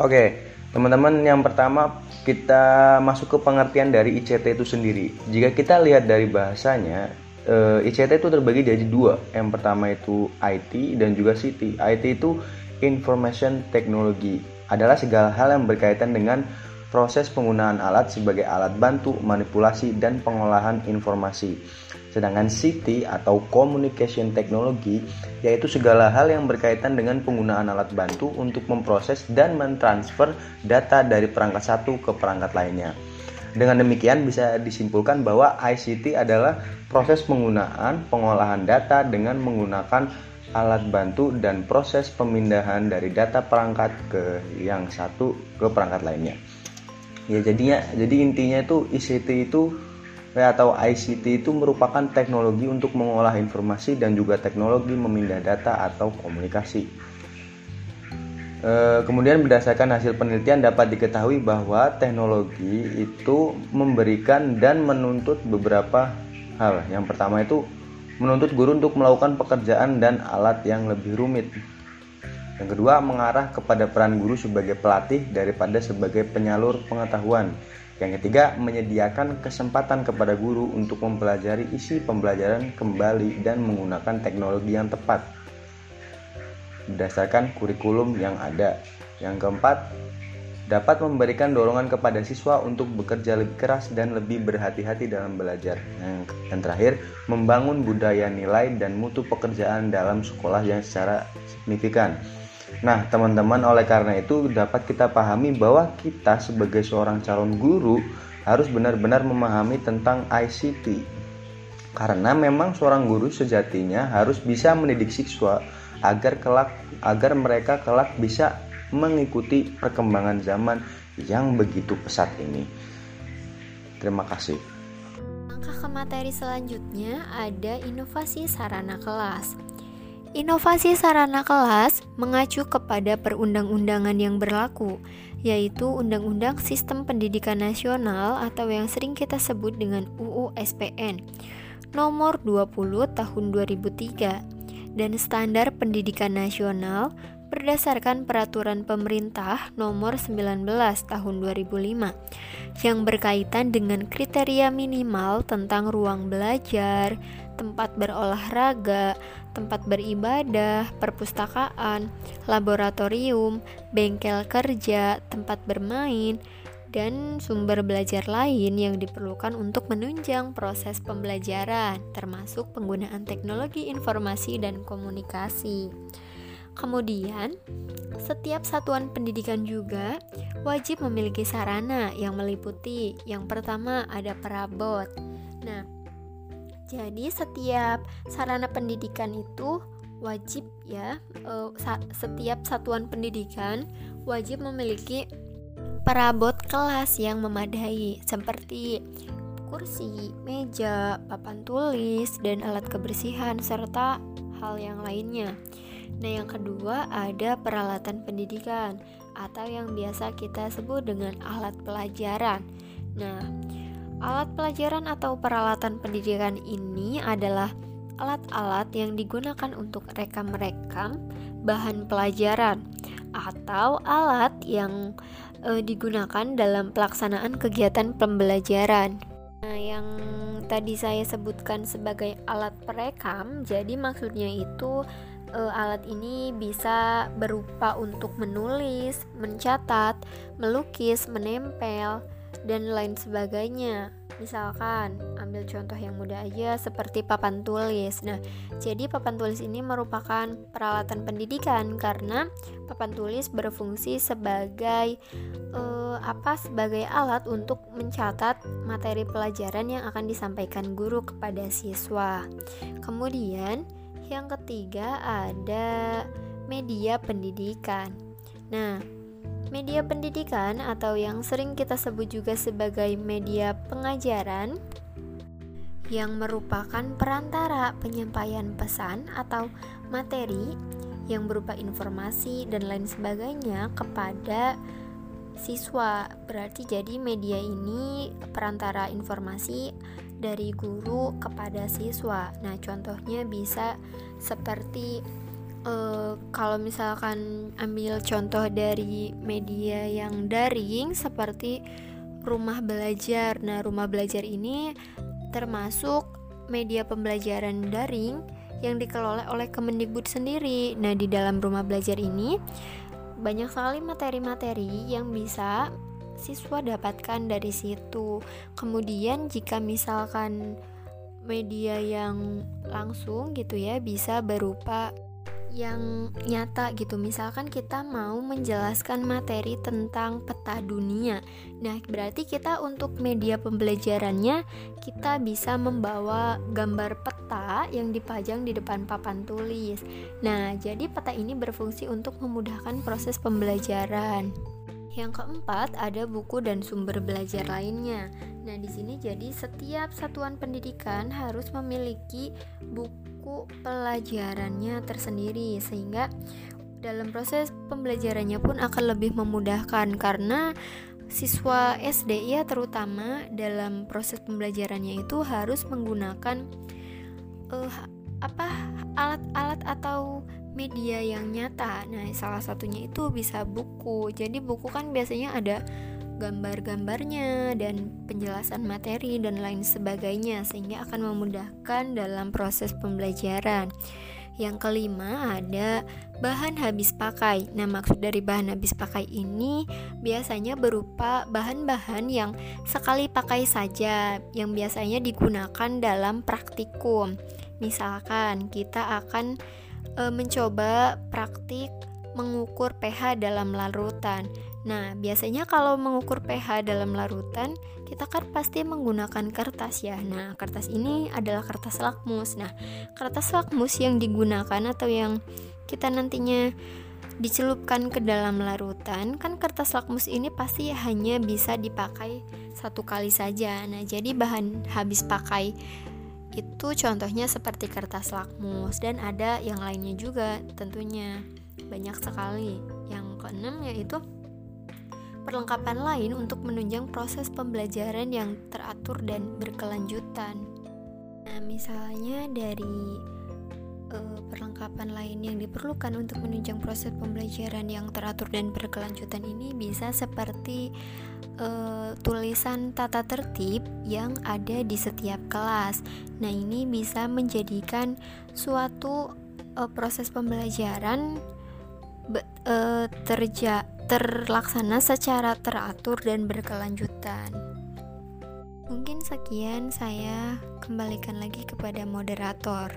Oke, teman-teman yang pertama kita masuk ke pengertian dari ICT itu sendiri. Jika kita lihat dari bahasanya, eh, ICT itu terbagi jadi dua. Yang pertama itu IT dan juga CT. IT itu Information Technology adalah segala hal yang berkaitan dengan proses penggunaan alat sebagai alat bantu, manipulasi, dan pengolahan informasi. Sedangkan CT atau Communication Technology yaitu segala hal yang berkaitan dengan penggunaan alat bantu untuk memproses dan mentransfer data dari perangkat satu ke perangkat lainnya. Dengan demikian bisa disimpulkan bahwa ICT adalah proses penggunaan pengolahan data dengan menggunakan alat bantu dan proses pemindahan dari data perangkat ke yang satu ke perangkat lainnya. Ya jadinya jadi intinya itu ICT itu atau ICT itu merupakan teknologi untuk mengolah informasi dan juga teknologi memindah data atau komunikasi. E, kemudian berdasarkan hasil penelitian dapat diketahui bahwa teknologi itu memberikan dan menuntut beberapa hal. Yang pertama itu menuntut guru untuk melakukan pekerjaan dan alat yang lebih rumit. Yang kedua, mengarah kepada peran guru sebagai pelatih daripada sebagai penyalur pengetahuan. Yang ketiga, menyediakan kesempatan kepada guru untuk mempelajari isi pembelajaran kembali dan menggunakan teknologi yang tepat berdasarkan kurikulum yang ada. Yang keempat, dapat memberikan dorongan kepada siswa untuk bekerja lebih keras dan lebih berhati-hati dalam belajar. Yang terakhir, membangun budaya nilai dan mutu pekerjaan dalam sekolah yang secara signifikan. Nah, teman-teman, oleh karena itu dapat kita pahami bahwa kita sebagai seorang calon guru harus benar-benar memahami tentang ICT. Karena memang seorang guru sejatinya harus bisa mendidik siswa agar kelak agar mereka kelak bisa mengikuti perkembangan zaman yang begitu pesat ini. Terima kasih. Langkah ke materi selanjutnya ada inovasi sarana kelas. Inovasi sarana kelas mengacu kepada perundang-undangan yang berlaku, yaitu Undang-Undang Sistem Pendidikan Nasional atau yang sering kita sebut dengan UU SPN nomor 20 tahun 2003 dan Standar Pendidikan Nasional berdasarkan peraturan pemerintah nomor 19 tahun 2005 yang berkaitan dengan kriteria minimal tentang ruang belajar, tempat berolahraga, tempat beribadah, perpustakaan, laboratorium, bengkel kerja, tempat bermain, dan sumber belajar lain yang diperlukan untuk menunjang proses pembelajaran, termasuk penggunaan teknologi informasi dan komunikasi. Kemudian, setiap satuan pendidikan juga wajib memiliki sarana yang meliputi yang pertama ada perabot. Nah, jadi setiap sarana pendidikan itu wajib ya sa setiap satuan pendidikan wajib memiliki perabot kelas yang memadai seperti kursi, meja, papan tulis, dan alat kebersihan serta hal yang lainnya. Nah, yang kedua ada peralatan pendidikan atau yang biasa kita sebut dengan alat pelajaran. Nah, Alat pelajaran atau peralatan pendidikan ini adalah alat-alat yang digunakan untuk rekam-rekam bahan pelajaran atau alat yang e, digunakan dalam pelaksanaan kegiatan pembelajaran. Nah, yang tadi saya sebutkan sebagai alat perekam, jadi maksudnya itu e, alat ini bisa berupa untuk menulis, mencatat, melukis, menempel, dan lain sebagainya. Misalkan, ambil contoh yang mudah aja seperti papan tulis. Nah, jadi papan tulis ini merupakan peralatan pendidikan karena papan tulis berfungsi sebagai uh, apa? Sebagai alat untuk mencatat materi pelajaran yang akan disampaikan guru kepada siswa. Kemudian, yang ketiga ada media pendidikan. Nah, Media pendidikan atau yang sering kita sebut juga sebagai media pengajaran yang merupakan perantara penyampaian pesan atau materi yang berupa informasi dan lain sebagainya kepada siswa. Berarti jadi media ini perantara informasi dari guru kepada siswa. Nah, contohnya bisa seperti uh, kalau misalkan ambil contoh dari media yang daring seperti rumah belajar. Nah, rumah belajar ini termasuk media pembelajaran daring yang dikelola oleh Kemendikbud sendiri. Nah, di dalam rumah belajar ini banyak sekali materi-materi yang bisa siswa dapatkan dari situ. Kemudian jika misalkan media yang langsung gitu ya bisa berupa yang nyata gitu. Misalkan kita mau menjelaskan materi tentang peta dunia. Nah, berarti kita untuk media pembelajarannya kita bisa membawa gambar peta yang dipajang di depan papan tulis. Nah, jadi peta ini berfungsi untuk memudahkan proses pembelajaran. Yang keempat, ada buku dan sumber belajar lainnya. Nah, di sini jadi setiap satuan pendidikan harus memiliki buku pelajarannya tersendiri sehingga dalam proses pembelajarannya pun akan lebih memudahkan karena siswa SD ya terutama dalam proses pembelajarannya itu harus menggunakan uh, apa alat-alat atau media yang nyata. Nah, salah satunya itu bisa buku. Jadi buku kan biasanya ada gambar-gambarnya dan penjelasan materi dan lain sebagainya sehingga akan memudahkan dalam proses pembelajaran. Yang kelima ada bahan habis pakai. Nah, maksud dari bahan habis pakai ini biasanya berupa bahan-bahan yang sekali pakai saja yang biasanya digunakan dalam praktikum. Misalkan kita akan e, mencoba praktik mengukur pH dalam larutan. Nah, biasanya kalau mengukur pH dalam larutan, kita kan pasti menggunakan kertas ya. Nah, kertas ini adalah kertas lakmus. Nah, kertas lakmus yang digunakan atau yang kita nantinya dicelupkan ke dalam larutan, kan kertas lakmus ini pasti hanya bisa dipakai satu kali saja. Nah, jadi bahan habis pakai itu contohnya seperti kertas lakmus dan ada yang lainnya juga tentunya banyak sekali. Yang keenam yaitu perlengkapan lain untuk menunjang proses pembelajaran yang teratur dan berkelanjutan. Nah, misalnya dari uh, perlengkapan lain yang diperlukan untuk menunjang proses pembelajaran yang teratur dan berkelanjutan ini bisa seperti uh, tulisan tata tertib yang ada di setiap kelas. Nah, ini bisa menjadikan suatu uh, proses pembelajaran be, uh, terja terlaksana secara teratur dan berkelanjutan. Mungkin sekian saya kembalikan lagi kepada moderator.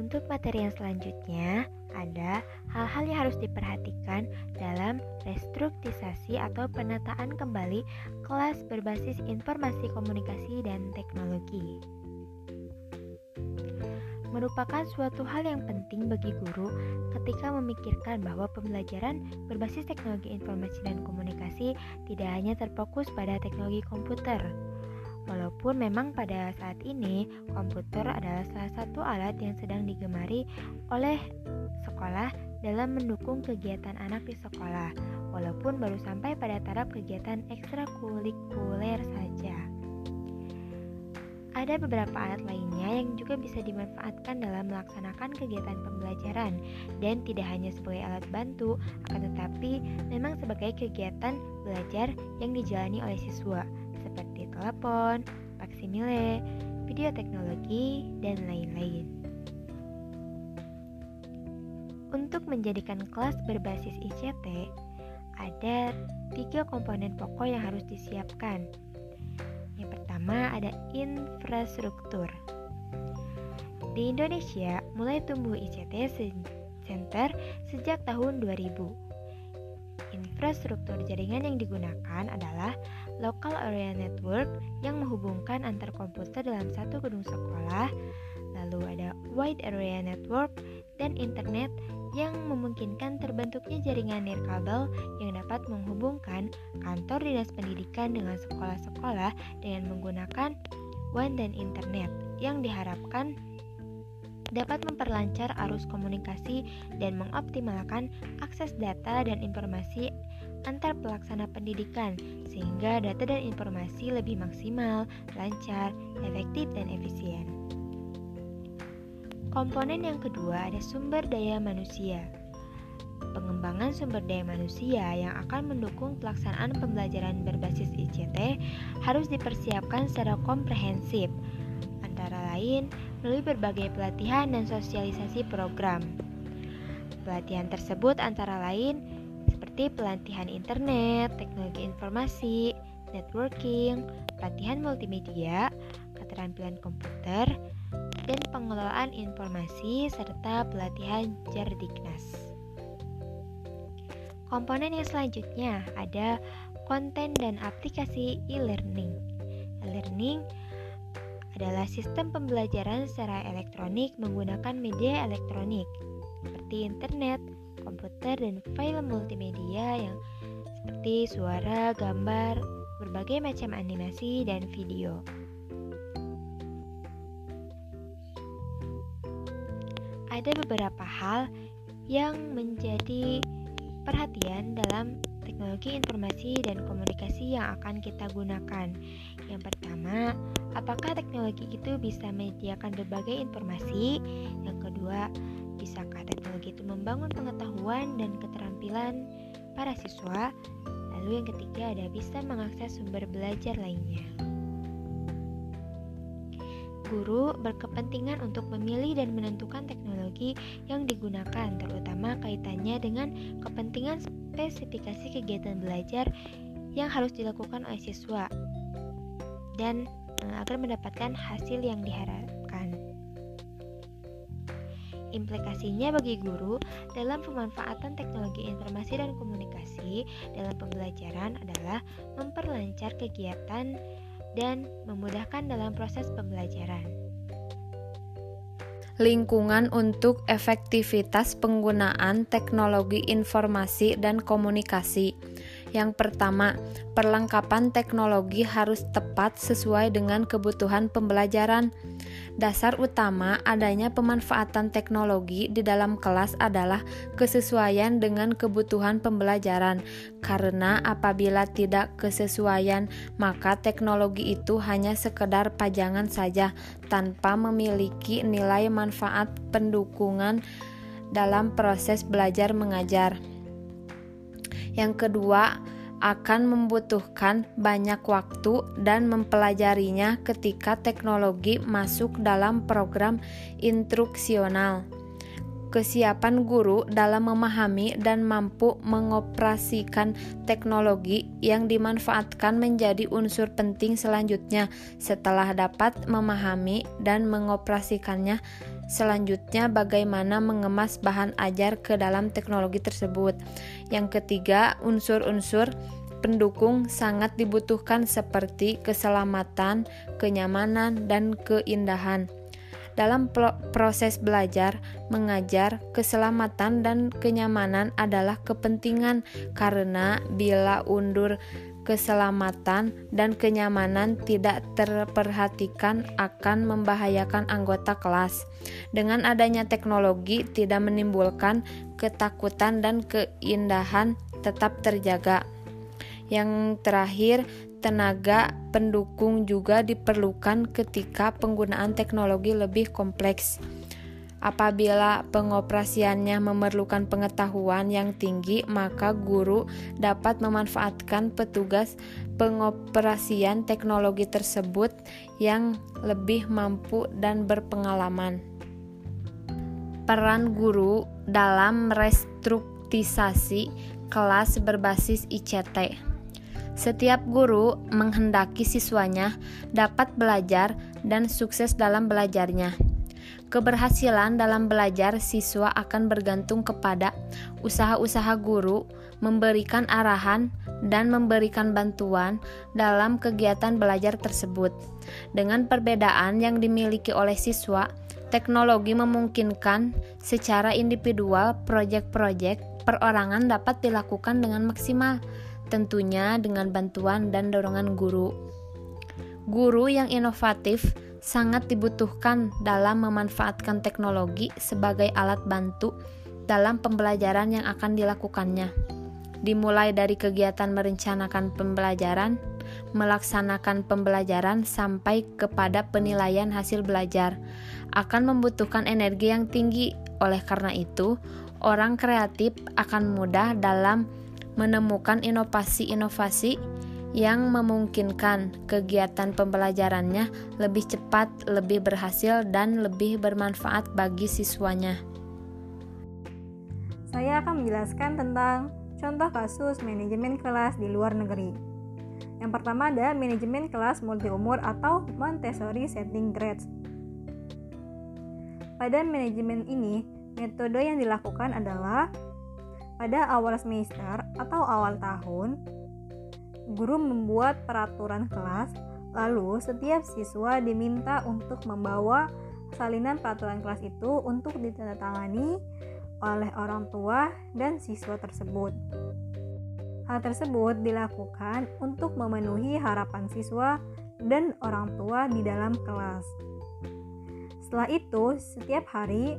Untuk materi yang selanjutnya, ada hal-hal yang harus diperhatikan dalam restrukturisasi atau penataan kembali kelas berbasis informasi komunikasi dan teknologi. Merupakan suatu hal yang penting bagi guru ketika memikirkan bahwa pembelajaran berbasis teknologi informasi dan komunikasi tidak hanya terfokus pada teknologi komputer, Walaupun memang pada saat ini komputer adalah salah satu alat yang sedang digemari oleh sekolah dalam mendukung kegiatan anak di sekolah, walaupun baru sampai pada taraf kegiatan ekstrakurikuler saja. Ada beberapa alat lainnya yang juga bisa dimanfaatkan dalam melaksanakan kegiatan pembelajaran dan tidak hanya sebagai alat bantu, akan tetapi memang sebagai kegiatan belajar yang dijalani oleh siswa seperti telepon, faksimile, video teknologi, dan lain-lain. Untuk menjadikan kelas berbasis ICT, ada tiga komponen pokok yang harus disiapkan. Pertama ada infrastruktur. Di Indonesia, mulai tumbuh ICT Center sejak tahun 2000. Infrastruktur jaringan yang digunakan adalah Local Area Network yang menghubungkan antar komputer dalam satu gedung sekolah, lalu ada Wide Area Network dan Internet yang memungkinkan terbentuknya jaringan nirkabel yang dapat menghubungkan kantor dinas pendidikan dengan sekolah-sekolah dengan menggunakan WAN dan internet yang diharapkan dapat memperlancar arus komunikasi dan mengoptimalkan akses data dan informasi antar pelaksana pendidikan sehingga data dan informasi lebih maksimal, lancar, efektif, dan efisien. Komponen yang kedua ada sumber daya manusia. Pengembangan sumber daya manusia yang akan mendukung pelaksanaan pembelajaran berbasis ICT harus dipersiapkan secara komprehensif, antara lain melalui berbagai pelatihan dan sosialisasi program. Pelatihan tersebut antara lain seperti pelatihan internet, teknologi informasi, networking, pelatihan multimedia, keterampilan komputer, dan pengelolaan informasi serta pelatihan Jardiknas. Komponen yang selanjutnya ada konten dan aplikasi e-learning. E-learning adalah sistem pembelajaran secara elektronik menggunakan media elektronik seperti internet, komputer, dan file multimedia yang seperti suara, gambar, berbagai macam animasi, dan video. Ada beberapa hal yang menjadi perhatian dalam teknologi informasi dan komunikasi yang akan kita gunakan. Yang pertama, apakah teknologi itu bisa menyediakan berbagai informasi? Yang kedua, bisakah teknologi itu membangun pengetahuan dan keterampilan para siswa? Lalu yang ketiga ada bisa mengakses sumber belajar lainnya. Guru berkepentingan untuk memilih dan menentukan teknologi yang digunakan, terutama kaitannya dengan kepentingan spesifikasi kegiatan belajar yang harus dilakukan oleh siswa dan eh, agar mendapatkan hasil yang diharapkan. Implikasinya bagi guru dalam pemanfaatan teknologi informasi dan komunikasi dalam pembelajaran adalah memperlancar kegiatan dan memudahkan dalam proses pembelajaran. Lingkungan untuk efektivitas penggunaan teknologi informasi dan komunikasi. Yang pertama, perlengkapan teknologi harus tepat sesuai dengan kebutuhan pembelajaran. Dasar utama adanya pemanfaatan teknologi di dalam kelas adalah kesesuaian dengan kebutuhan pembelajaran, karena apabila tidak kesesuaian, maka teknologi itu hanya sekedar pajangan saja tanpa memiliki nilai manfaat pendukungan dalam proses belajar mengajar. Yang kedua, akan membutuhkan banyak waktu dan mempelajarinya ketika teknologi masuk dalam program instruksional. Kesiapan guru dalam memahami dan mampu mengoperasikan teknologi yang dimanfaatkan menjadi unsur penting selanjutnya setelah dapat memahami dan mengoperasikannya Selanjutnya, bagaimana mengemas bahan ajar ke dalam teknologi tersebut. Yang ketiga, unsur-unsur pendukung sangat dibutuhkan seperti keselamatan, kenyamanan, dan keindahan. Dalam proses belajar, mengajar, keselamatan dan kenyamanan adalah kepentingan karena bila undur keselamatan dan kenyamanan tidak terperhatikan akan membahayakan anggota kelas. Dengan adanya teknologi tidak menimbulkan ketakutan dan keindahan tetap terjaga. Yang terakhir, tenaga pendukung juga diperlukan ketika penggunaan teknologi lebih kompleks. Apabila pengoperasiannya memerlukan pengetahuan yang tinggi, maka guru dapat memanfaatkan petugas pengoperasian teknologi tersebut yang lebih mampu dan berpengalaman. Peran guru dalam restrukturisasi kelas berbasis ICT. Setiap guru menghendaki siswanya dapat belajar dan sukses dalam belajarnya. Keberhasilan dalam belajar siswa akan bergantung kepada usaha-usaha guru memberikan arahan dan memberikan bantuan dalam kegiatan belajar tersebut. Dengan perbedaan yang dimiliki oleh siswa, teknologi memungkinkan secara individual proyek-proyek perorangan dapat dilakukan dengan maksimal, tentunya dengan bantuan dan dorongan guru. Guru yang inovatif sangat dibutuhkan dalam memanfaatkan teknologi sebagai alat bantu dalam pembelajaran yang akan dilakukannya. Dimulai dari kegiatan merencanakan pembelajaran, melaksanakan pembelajaran sampai kepada penilaian hasil belajar akan membutuhkan energi yang tinggi. Oleh karena itu, orang kreatif akan mudah dalam menemukan inovasi-inovasi yang memungkinkan kegiatan pembelajarannya lebih cepat, lebih berhasil, dan lebih bermanfaat bagi siswanya. Saya akan menjelaskan tentang contoh kasus manajemen kelas di luar negeri. Yang pertama ada manajemen kelas multi umur atau Montessori Setting Grades. Pada manajemen ini, metode yang dilakukan adalah pada awal semester atau awal tahun, guru membuat peraturan kelas, lalu setiap siswa diminta untuk membawa salinan peraturan kelas itu untuk ditandatangani oleh orang tua dan siswa tersebut. Hal tersebut dilakukan untuk memenuhi harapan siswa dan orang tua di dalam kelas. Setelah itu, setiap hari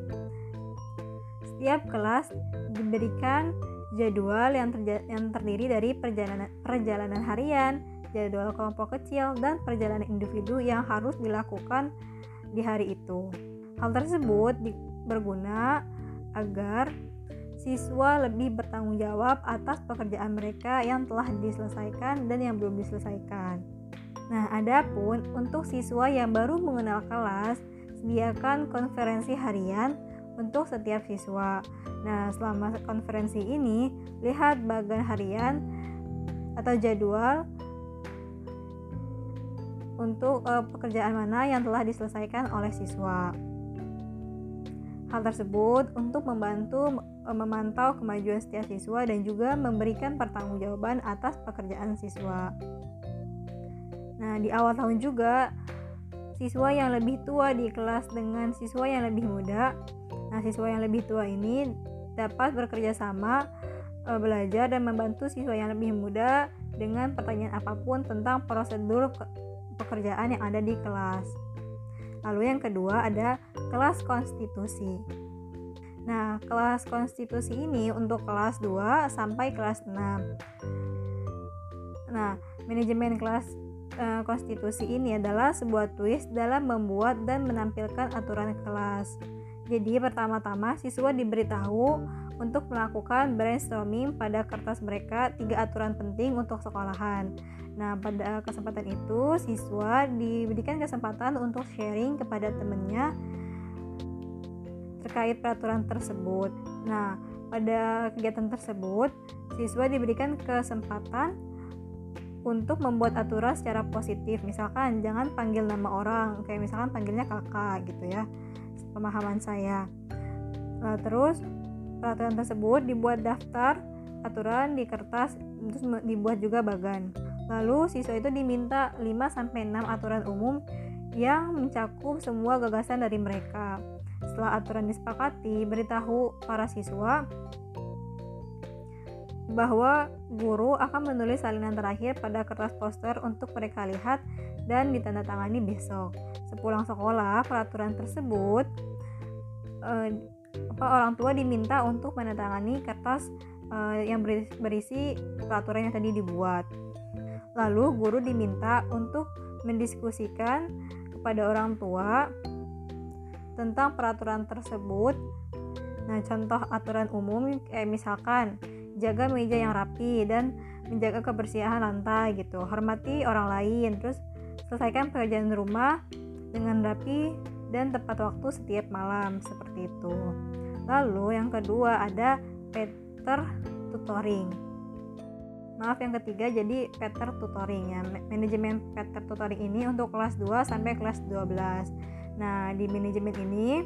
setiap kelas diberikan jadwal yang, yang terdiri dari perjalanan, perjalanan harian, jadwal kelompok kecil, dan perjalanan individu yang harus dilakukan di hari itu. Hal tersebut di, berguna agar siswa lebih bertanggung jawab atas pekerjaan mereka yang telah diselesaikan dan yang belum diselesaikan. Nah, adapun untuk siswa yang baru mengenal kelas, sediakan konferensi harian untuk setiap siswa. Nah, selama konferensi ini, lihat bagian harian atau jadwal untuk uh, pekerjaan mana yang telah diselesaikan oleh siswa. Hal tersebut untuk membantu uh, memantau kemajuan setiap siswa dan juga memberikan pertanggungjawaban atas pekerjaan siswa. Nah, di awal tahun juga siswa yang lebih tua di kelas dengan siswa yang lebih muda Nah, siswa yang lebih tua ini dapat bekerja sama e, belajar dan membantu siswa yang lebih muda dengan pertanyaan apa pun tentang prosedur pekerjaan yang ada di kelas. Lalu yang kedua ada kelas konstitusi. Nah, kelas konstitusi ini untuk kelas 2 sampai kelas 6. Nah, manajemen kelas e, konstitusi ini adalah sebuah twist dalam membuat dan menampilkan aturan kelas. Jadi pertama-tama siswa diberitahu untuk melakukan brainstorming pada kertas mereka tiga aturan penting untuk sekolahan. Nah, pada kesempatan itu siswa diberikan kesempatan untuk sharing kepada temannya terkait peraturan tersebut. Nah, pada kegiatan tersebut siswa diberikan kesempatan untuk membuat aturan secara positif. Misalkan jangan panggil nama orang, kayak misalkan panggilnya kakak gitu ya pemahaman saya. Nah, terus peraturan tersebut dibuat daftar aturan di kertas terus dibuat juga bagan. Lalu siswa itu diminta 5 sampai 6 aturan umum yang mencakup semua gagasan dari mereka. Setelah aturan disepakati, beritahu para siswa bahwa guru akan menulis salinan terakhir pada kertas poster untuk mereka lihat dan ditandatangani besok. Sepulang sekolah, peraturan tersebut eh, orang tua diminta untuk menandatangani kertas eh, yang berisi peraturan yang tadi dibuat. Lalu guru diminta untuk mendiskusikan kepada orang tua tentang peraturan tersebut. Nah, contoh aturan umum kayak misalkan jaga meja yang rapi dan menjaga kebersihan lantai gitu. Hormati orang lain, terus selesaikan pekerjaan rumah dengan rapi dan tepat waktu setiap malam seperti itu. Lalu yang kedua ada Peter tutoring. Maaf yang ketiga jadi Peter tutoring ya. Manajemen Peter tutoring ini untuk kelas 2 sampai kelas 12. Nah, di manajemen ini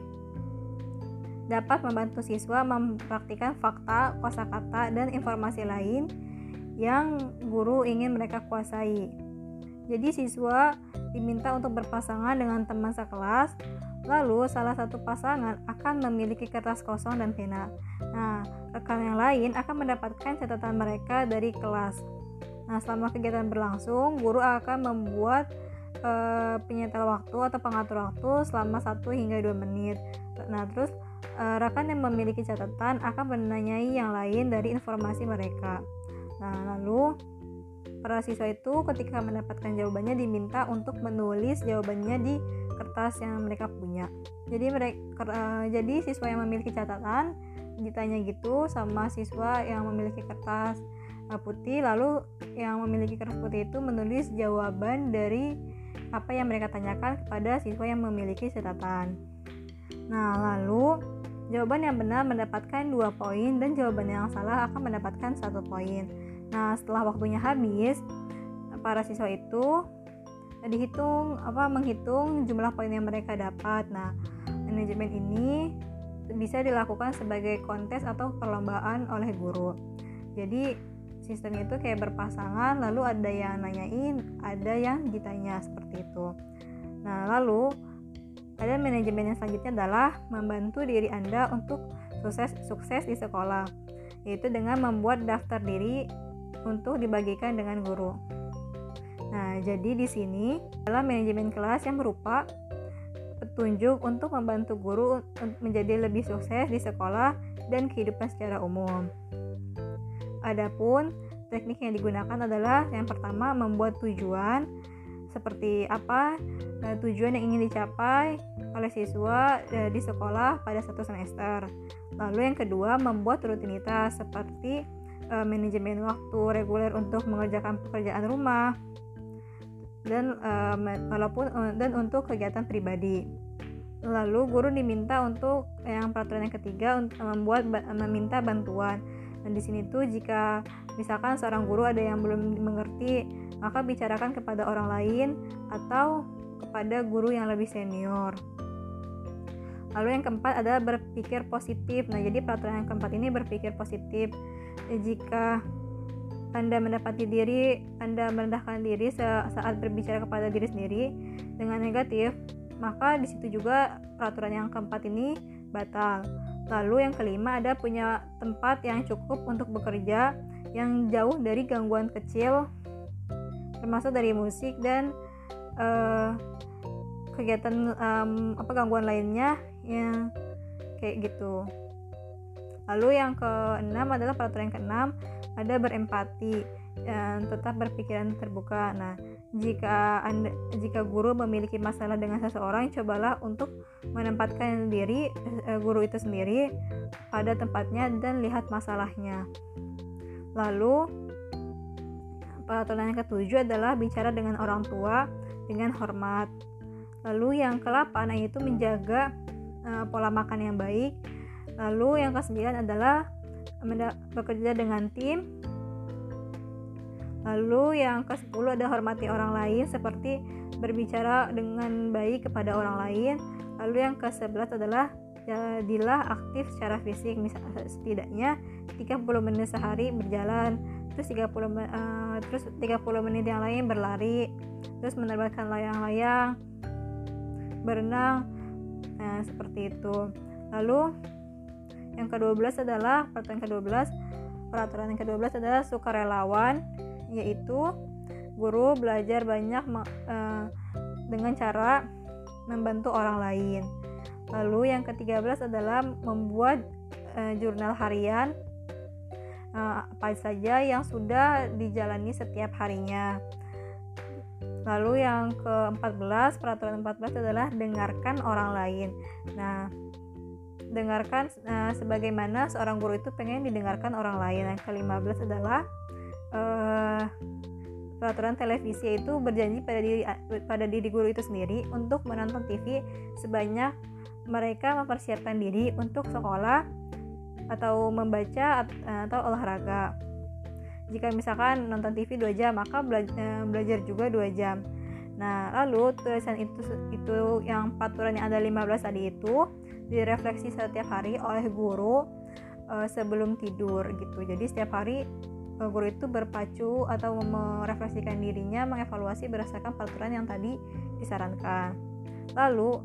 dapat membantu siswa mempraktikkan fakta, kosakata, dan informasi lain yang guru ingin mereka kuasai. Jadi siswa diminta untuk berpasangan dengan teman sekelas, lalu salah satu pasangan akan memiliki kertas kosong dan pena. Nah, rekan yang lain akan mendapatkan catatan mereka dari kelas. Nah, selama kegiatan berlangsung, guru akan membuat e, penyetel waktu atau pengatur waktu selama 1 hingga 2 menit. Nah, terus uh, rekan yang memiliki catatan akan menanyai yang lain dari informasi mereka. Nah, lalu para siswa itu ketika mendapatkan jawabannya diminta untuk menulis jawabannya di kertas yang mereka punya. Jadi mereka uh, jadi siswa yang memiliki catatan ditanya gitu sama siswa yang memiliki kertas uh, putih lalu yang memiliki kertas putih itu menulis jawaban dari apa yang mereka tanyakan kepada siswa yang memiliki catatan. Nah, lalu jawaban yang benar mendapatkan dua poin dan jawaban yang salah akan mendapatkan satu poin. Nah, setelah waktunya habis, para siswa itu dihitung apa menghitung jumlah poin yang mereka dapat. Nah, manajemen ini bisa dilakukan sebagai kontes atau perlombaan oleh guru. Jadi sistemnya itu kayak berpasangan, lalu ada yang nanyain, ada yang ditanya seperti itu. Nah, lalu ada manajemen yang selanjutnya adalah membantu diri Anda untuk sukses sukses di sekolah, yaitu dengan membuat daftar diri untuk dibagikan dengan guru. Nah, jadi di sini adalah manajemen kelas yang berupa petunjuk untuk membantu guru menjadi lebih sukses di sekolah dan kehidupan secara umum. Adapun teknik yang digunakan adalah yang pertama membuat tujuan seperti apa nah, tujuan yang ingin dicapai oleh siswa e, di sekolah pada satu semester. Lalu yang kedua membuat rutinitas seperti e, manajemen waktu reguler untuk mengerjakan pekerjaan rumah, dan uh, walaupun uh, dan untuk kegiatan pribadi. Lalu guru diminta untuk yang peraturan yang ketiga untuk membuat meminta bantuan. Dan di sini tuh jika misalkan seorang guru ada yang belum mengerti, maka bicarakan kepada orang lain atau kepada guru yang lebih senior. Lalu yang keempat adalah berpikir positif. Nah, jadi peraturan yang keempat ini berpikir positif. Jika anda mendapati diri, Anda merendahkan diri saat berbicara kepada diri sendiri dengan negatif, maka di situ juga peraturan yang keempat ini batal. Lalu yang kelima ada punya tempat yang cukup untuk bekerja yang jauh dari gangguan kecil termasuk dari musik dan uh, kegiatan um, apa gangguan lainnya yang kayak gitu. Lalu yang keenam adalah peraturan yang keenam ada berempati dan tetap berpikiran terbuka. Nah, jika anda, jika guru memiliki masalah dengan seseorang, cobalah untuk menempatkan diri eh, guru itu sendiri pada tempatnya dan lihat masalahnya. Lalu peraturan yang ketujuh adalah bicara dengan orang tua dengan hormat. Lalu yang ke-8 yaitu menjaga uh, pola makan yang baik. Lalu yang ke-9 adalah bekerja dengan tim. Lalu yang ke-10 ada hormati orang lain seperti berbicara dengan baik kepada orang lain. Lalu yang ke-11 adalah jadilah aktif secara fisik misalnya setidaknya 30 menit sehari berjalan terus 30 uh, terus 30 menit yang lain berlari terus menerbangkan layang-layang berenang nah seperti itu lalu yang ke-12 adalah peraturan ke-12 peraturan yang ke-12 adalah sukarelawan yaitu guru belajar banyak uh, dengan cara membantu orang lain. Lalu yang ke-13 adalah membuat uh, jurnal harian uh, apa saja yang sudah dijalani setiap harinya. Lalu yang ke-14, peraturan 14 adalah dengarkan orang lain. Nah, dengarkan uh, sebagaimana seorang guru itu pengen didengarkan orang lain. Yang ke-15 adalah uh, peraturan televisi itu berjanji pada diri pada diri guru itu sendiri untuk menonton TV sebanyak mereka mempersiapkan diri untuk sekolah atau membaca atau olahraga. Jika misalkan nonton TV 2 jam, maka eh, belajar juga 2 jam. Nah, lalu tulisan itu itu yang peraturan yang ada 15 tadi itu direfleksi setiap hari oleh guru uh, sebelum tidur gitu. Jadi setiap hari uh, guru itu berpacu atau merefleksikan dirinya, mengevaluasi berdasarkan peraturan yang tadi disarankan. Lalu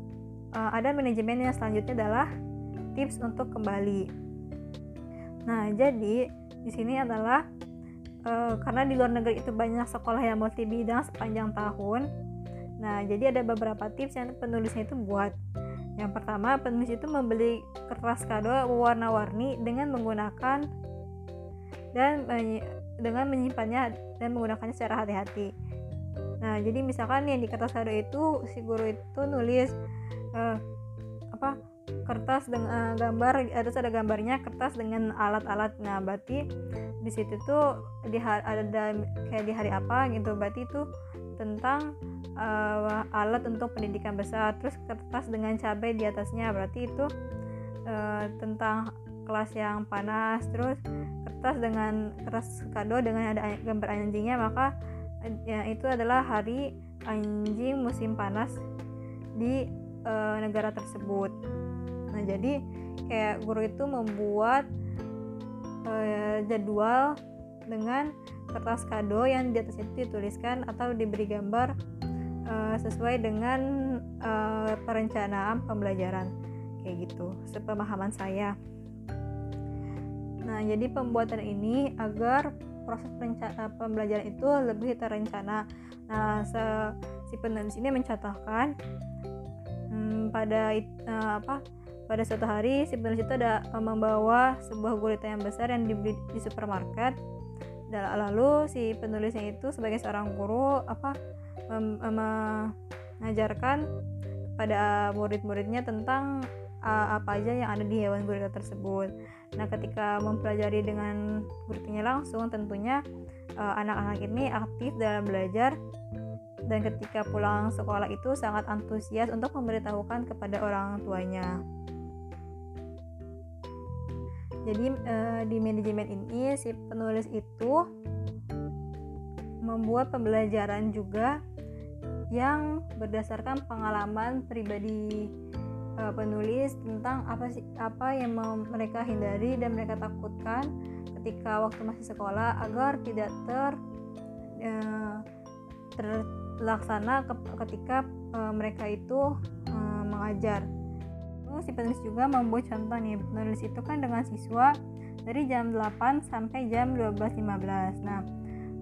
uh, ada manajemen yang selanjutnya adalah tips untuk kembali. Nah, jadi di sini adalah uh, karena di luar negeri itu banyak sekolah yang multi bidang sepanjang tahun. Nah, jadi ada beberapa tips yang penulisnya itu buat. Yang pertama, penulis itu membeli kertas kado warna-warni dengan menggunakan dan dengan menyimpannya dan menggunakannya secara hati-hati. Nah, jadi misalkan yang di kertas kado itu si guru itu nulis uh, apa kertas dengan uh, gambar harus ada gambarnya kertas dengan alat-alat. Nah, berarti di situ tuh di ada kayak di hari apa gitu. Berarti itu tentang uh, alat untuk pendidikan besar. Terus kertas dengan cabai di atasnya berarti itu uh, tentang kelas yang panas. Terus kertas dengan kertas kado dengan ada gambar anjingnya maka ya itu adalah hari anjing musim panas di e, negara tersebut. Nah, jadi kayak guru itu membuat e, jadwal dengan kertas kado yang di atas itu dituliskan atau diberi gambar e, sesuai dengan e, perencanaan pembelajaran kayak gitu, sepemahaman saya. Nah, jadi pembuatan ini agar proses pembelajaran itu lebih terencana. Nah, se si penulis ini mencatatkan hmm, pada uh, apa pada suatu hari si penulis itu ada uh, membawa sebuah gurita yang besar yang dibeli di supermarket. Lalu si penulisnya itu sebagai seorang guru apa mengajarkan pada murid-muridnya tentang uh, apa aja yang ada di hewan gurita tersebut. Nah, ketika mempelajari dengan gurunya langsung, tentunya eh, anak-anak uh, ini aktif dalam belajar dan ketika pulang sekolah itu sangat antusias untuk memberitahukan kepada orang tuanya. Jadi uh, di manajemen ini si penulis itu membuat pembelajaran juga yang berdasarkan pengalaman pribadi uh, penulis tentang apa sih apa yang mereka hindari dan mereka takutkan ketika waktu masih sekolah agar tidak ter uh, terlaksana ke, ketika uh, mereka itu uh, mengajar. Si penulis juga membuat contoh nih penulis itu kan dengan siswa dari jam 8 sampai jam 12.15. Nah,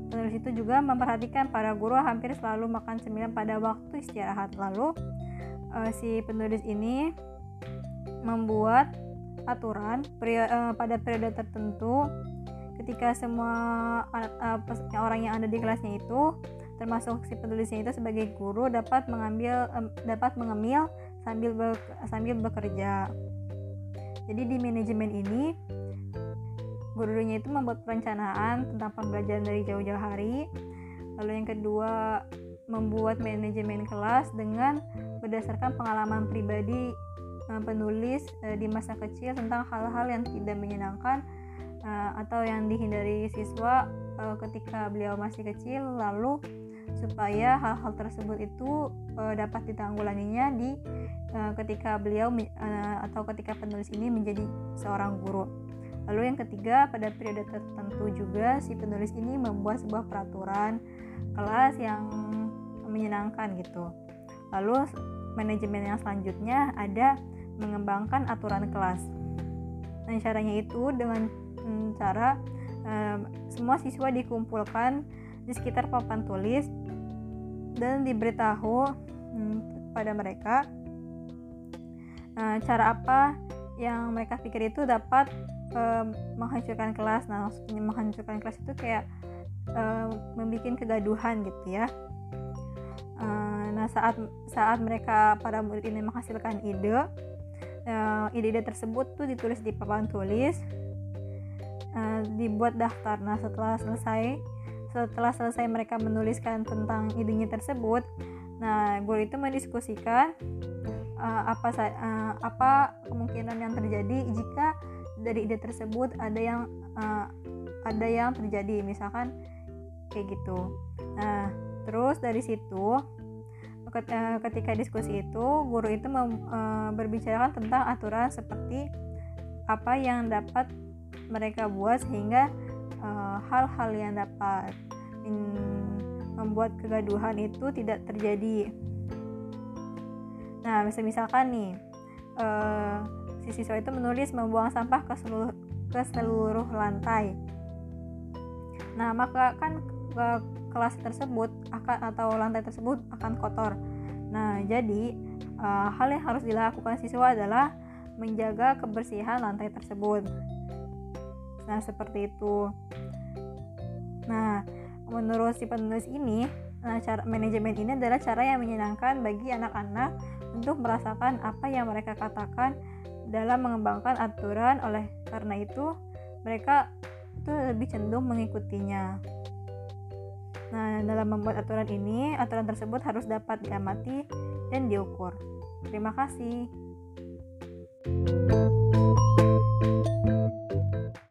penulis itu juga memperhatikan para guru hampir selalu makan cemilan pada waktu istirahat. Lalu uh, si penulis ini membuat aturan uh, pada periode tertentu ketika semua uh, orang yang ada di kelasnya itu termasuk si penulisnya itu sebagai guru dapat mengambil um, dapat mengemil sambil be sambil bekerja. Jadi di manajemen ini gurunya itu membuat perencanaan tentang pembelajaran dari jauh-jauh hari. Lalu yang kedua membuat manajemen kelas dengan berdasarkan pengalaman pribadi uh, penulis uh, di masa kecil tentang hal-hal yang tidak menyenangkan uh, atau yang dihindari siswa ketika beliau masih kecil lalu supaya hal-hal tersebut itu uh, dapat ditanggulanginya di uh, ketika beliau uh, atau ketika penulis ini menjadi seorang guru. Lalu yang ketiga, pada periode tertentu juga si penulis ini membuat sebuah peraturan kelas yang menyenangkan gitu. Lalu manajemen yang selanjutnya ada mengembangkan aturan kelas. Nah, caranya itu dengan hmm, cara um, semua siswa dikumpulkan di sekitar papan tulis dan diberitahu hmm, pada mereka uh, cara apa yang mereka pikir itu dapat um, menghancurkan kelas. Nah, maksudnya menghancurkan kelas itu kayak um, membuat kegaduhan gitu ya. Uh, nah saat saat mereka para murid ini menghasilkan ide, uh, ide-ide tersebut tuh ditulis di papan tulis, uh, dibuat daftar. Nah setelah selesai setelah selesai mereka menuliskan tentang idenya tersebut, nah guru itu mendiskusikan uh, apa uh, apa kemungkinan yang terjadi jika dari ide tersebut ada yang uh, ada yang terjadi, misalkan kayak gitu. Nah Terus dari situ ketika diskusi itu guru itu mem, e, berbicarakan tentang aturan seperti apa yang dapat mereka buat sehingga eh, hal-hal yang dapat membuat kegaduhan itu tidak terjadi. Nah, misal misalkan nih e, si siswa itu menulis membuang sampah ke seluruh ke seluruh lantai. Nah, maka kan kelas tersebut akan atau lantai tersebut akan kotor. Nah, jadi uh, hal yang harus dilakukan siswa adalah menjaga kebersihan lantai tersebut. Nah, seperti itu. Nah, menurut si penulis ini, nah, cara manajemen ini adalah cara yang menyenangkan bagi anak-anak untuk merasakan apa yang mereka katakan dalam mengembangkan aturan. Oleh karena itu, mereka itu lebih cenderung mengikutinya. Nah, dalam membuat aturan ini, aturan tersebut harus dapat diamati dan diukur. Terima kasih.